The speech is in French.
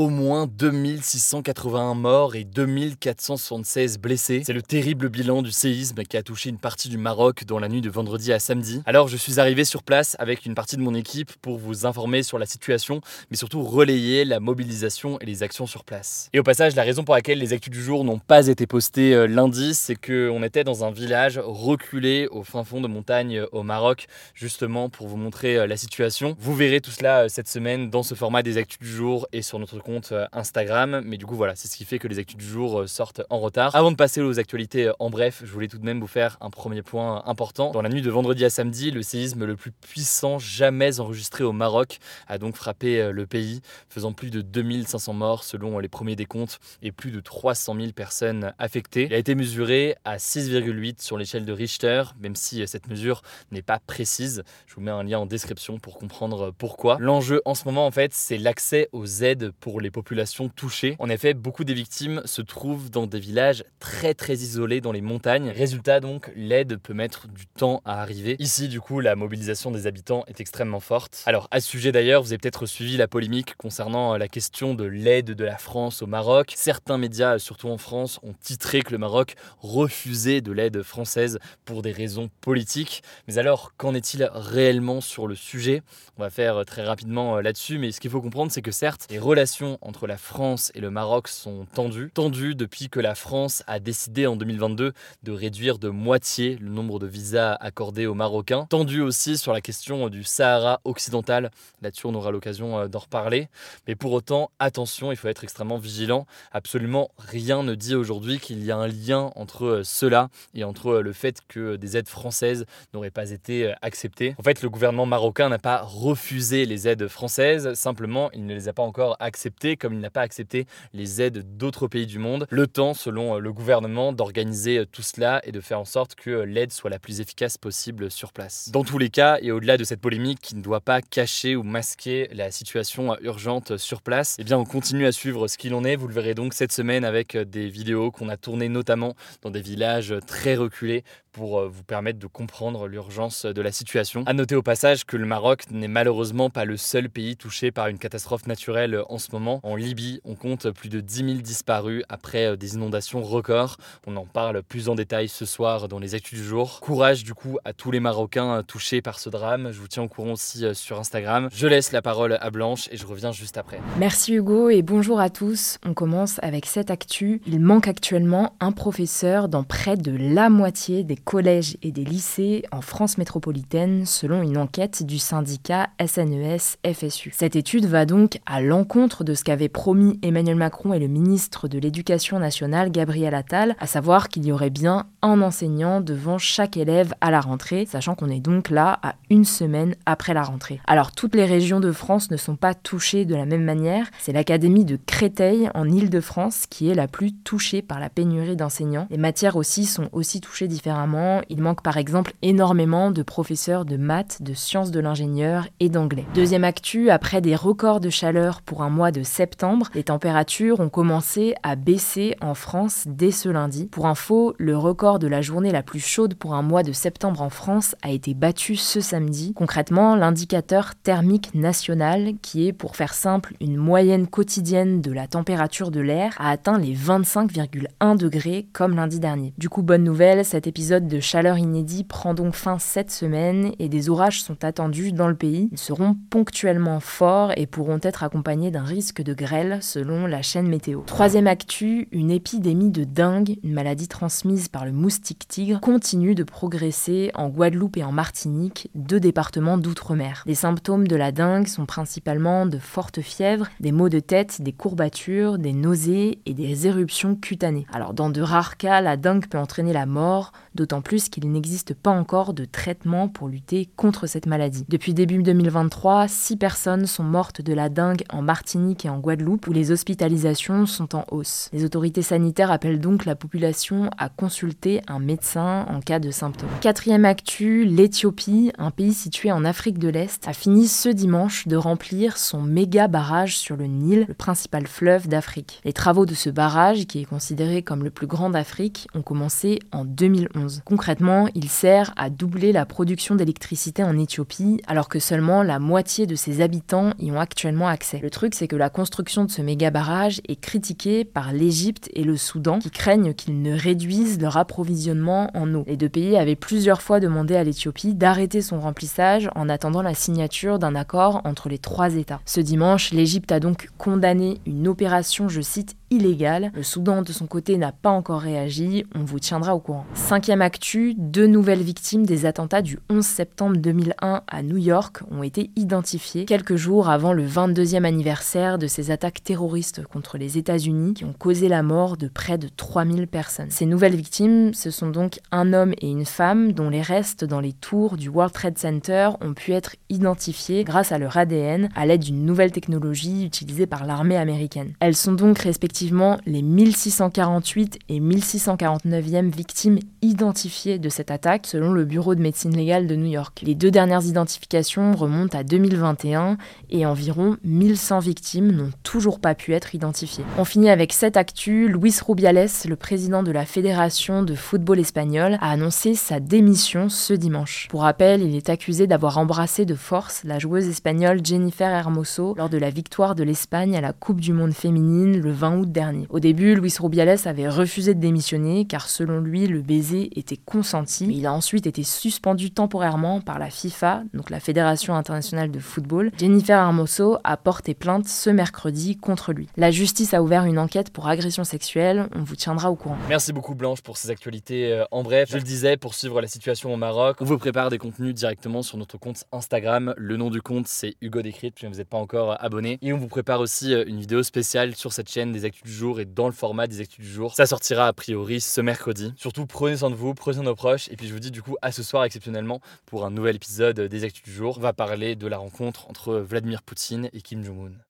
Au moins 2681 morts et 2476 blessés. C'est le terrible bilan du séisme qui a touché une partie du Maroc dans la nuit de vendredi à samedi. Alors je suis arrivé sur place avec une partie de mon équipe pour vous informer sur la situation, mais surtout relayer la mobilisation et les actions sur place. Et au passage, la raison pour laquelle les actus du jour n'ont pas été postées euh, lundi, c'est qu'on était dans un village reculé au fin fond de montagne euh, au Maroc, justement pour vous montrer euh, la situation. Vous verrez tout cela cette semaine dans ce format des actus du jour et sur notre compte euh, Instagram. Mais du coup, voilà, c'est ce qui fait que les actus du jour euh, sortent en retard. Avant de passer aux actualités euh, en bref, je voulais tout de même vous faire un premier point important. Dans la nuit de vendredi à samedi, le séisme le plus puissant jamais enregistré au Maroc a donc frappé le pays, faisant plus de 2500 morts selon les premiers décomptes et plus de 300 000 personnes affectées. Il a été mesuré à 6,8 sur l'échelle de Richter, même si cette mesure n'est pas précise. Je vous mets un lien en description pour comprendre pourquoi. L'enjeu en ce moment, en fait, c'est l'accès aux aides pour les populations touchées. En effet, beaucoup des victimes se trouvent dans des villages très très isolés dans les montagnes. Résultat donc, l'aide peut mettre du temps à arriver. Ici, du coup, la mobilisation des habitants est extrêmement forte. Alors, à ce sujet d'ailleurs, vous avez peut-être suivi la polémique concernant euh, la question de l'aide de la France au Maroc. Certains médias, surtout en France, ont titré que le Maroc refusait de l'aide française pour des raisons politiques. Mais alors, qu'en est-il réellement sur le sujet? On va faire euh, très rapidement euh, là-dessus, mais ce qu'il faut comprendre, c'est que certes, les relations entre la France et le Maroc sont tendues. Tendues depuis que la France a décidé en 2022 de réduire de moitié le nombre de visas accordés aux Marocains. Tendues aussi sur la question du Sahara occidental. Là-dessus, on aura l'occasion euh, d'en reparler. Mais pour autant, attention, il faut être extrêmement vigilant. Absolument rien ne dit aujourd'hui qu'il y a un lien entre euh, cela et entre euh, le fait que des aides françaises n'auraient pas été acceptées. En fait, le gouvernement marocain n'a pas refusé les aides françaises, simplement, il ne les a pas encore acceptées comme il n'a pas accepté les aides d'autres pays du monde. Le temps, selon euh, le gouvernement, d'organiser euh, tout cela et de faire en sorte que euh, l'aide soit la plus efficace possible sur place. Dans tous les cas, et au-delà de cette polémique qui ne doit pas cacher ou masquer la situation urgente sur place, eh bien on continue à suivre ce qu'il en est. Vous le verrez donc cette semaine avec des vidéos qu'on a tournées notamment dans des villages très reculés pour vous permettre de comprendre l'urgence de la situation. À noter au passage que le Maroc n'est malheureusement pas le seul pays touché par une catastrophe naturelle en ce moment en Libye, on compte plus de 10 000 disparus après euh, des inondations records. On en parle plus en détail ce soir dans les actus du jour. Courage du coup à tous les Marocains euh, touchés par ce drame. Je vous tiens au courant aussi euh, sur Instagram. Je laisse la parole à Blanche et je reviens juste après. Merci Hugo et bonjour à tous. On commence avec cette actu. Il manque actuellement un professeur dans près de la moitié des collèges et des lycées en France métropolitaine selon une enquête du syndicat SNES FSU. Cette étude va donc à l'encontre de de ce qu'avaient promis Emmanuel Macron et le ministre de l'Éducation nationale, Gabriel Attal, à savoir qu'il y aurait bien un enseignant devant chaque élève à la rentrée, sachant qu'on est donc là à une semaine après la rentrée. Alors toutes les régions de France ne sont pas touchées de la même manière. C'est l'Académie de Créteil en Île-de-France qui est la plus touchée par la pénurie d'enseignants. Les matières aussi sont aussi touchées différemment. Il manque par exemple énormément de professeurs de maths, de sciences de l'ingénieur et d'anglais. Deuxième actu, après des records de chaleur pour un mois de septembre, les températures ont commencé à baisser en France dès ce lundi. Pour info, le record de la journée la plus chaude pour un mois de septembre en France a été battu ce samedi. Concrètement, l'indicateur thermique national, qui est pour faire simple une moyenne quotidienne de la température de l'air, a atteint les 25,1 degrés comme lundi dernier. Du coup, bonne nouvelle, cet épisode de chaleur inédit prend donc fin cette semaine et des orages sont attendus dans le pays. Ils seront ponctuellement forts et pourront être accompagnés d'un risque de grêle selon la chaîne météo. Troisième actu, une épidémie de dingue, une maladie transmise par le moustique tigre, continue de progresser en Guadeloupe et en Martinique, deux départements d'outre-mer. Les symptômes de la dingue sont principalement de fortes fièvres, des maux de tête, des courbatures, des nausées et des éruptions cutanées. Alors dans de rares cas, la dingue peut entraîner la mort, d'autant plus qu'il n'existe pas encore de traitement pour lutter contre cette maladie. Depuis début 2023, 6 personnes sont mortes de la dengue en Martinique et en Guadeloupe, où les hospitalisations sont en hausse. Les autorités sanitaires appellent donc la population à consulter un médecin en cas de symptômes. Quatrième actu, l'Éthiopie, un pays situé en Afrique de l'Est, a fini ce dimanche de remplir son méga barrage sur le Nil, le principal fleuve d'Afrique. Les travaux de ce barrage, qui est considéré comme le plus grand d'Afrique, ont commencé en 2011. Concrètement, il sert à doubler la production d'électricité en Éthiopie, alors que seulement la moitié de ses habitants y ont actuellement accès. Le truc, c'est que la construction de ce méga barrage est critiquée par l'Égypte et le Soudan, qui craignent qu'il ne réduise leur approvisionnement en eau. Les deux pays avaient plusieurs fois demandé à l'Éthiopie d'arrêter son remplissage en attendant la signature d'un accord entre les trois États. Ce dimanche, l'Égypte a donc condamné une opération, je cite, illégale. Le Soudan, de son côté, n'a pas encore réagi. On vous tiendra au courant. Cinquième actu, deux nouvelles victimes des attentats du 11 septembre 2001 à New York ont été identifiées quelques jours avant le 22e anniversaire de ces attaques terroristes contre les États-Unis qui ont causé la mort de près de 3000 personnes. Ces nouvelles victimes, ce sont donc un homme et une femme dont les restes dans les tours du World Trade Center ont pu être identifiés grâce à leur ADN à l'aide d'une nouvelle technologie utilisée par l'armée américaine. Elles sont donc respectivement les 1648 et 1649e victimes identifiées de cette attaque selon le Bureau de médecine légale de New York. Les deux dernières identifications remontent à 2021 et environ 1100 victimes n'ont toujours pas pu être identifiées. On finit avec cette actu. Luis Rubiales, le président de la Fédération de football espagnol, a annoncé sa démission ce dimanche. Pour rappel, il est accusé d'avoir embrassé de force la joueuse espagnole Jennifer Hermoso lors de la victoire de l'Espagne à la Coupe du Monde féminine le 20 août dernier. Au début, Luis Rubiales avait refusé de démissionner car selon lui, le baiser était consenti. il a ensuite été suspendu temporairement par la FIFA, donc la Fédération internationale de football. Jennifer Hermoso a porté plainte ce mercredi contre lui. La justice a ouvert une enquête pour agression sexuelle. On vous tiendra au courant. Merci beaucoup Blanche pour ces actualités euh, en bref. Je le disais, pour suivre la situation au Maroc, on vous prépare des contenus directement sur notre compte Instagram. Le nom du compte, c'est Hugo Décrypte, si vous n'êtes pas encore abonné. Et on vous prépare aussi euh, une vidéo spéciale sur cette chaîne des actus du jour et dans le format des actus du jour. Ça sortira a priori ce mercredi. Surtout prenez soin de vous, prenez soin de nos proches et puis je vous dis du coup à ce soir exceptionnellement pour un nouvel épisode des actus du jour. On va parler de la rencontre entre Vladimir Poutine et Kim Jong-un.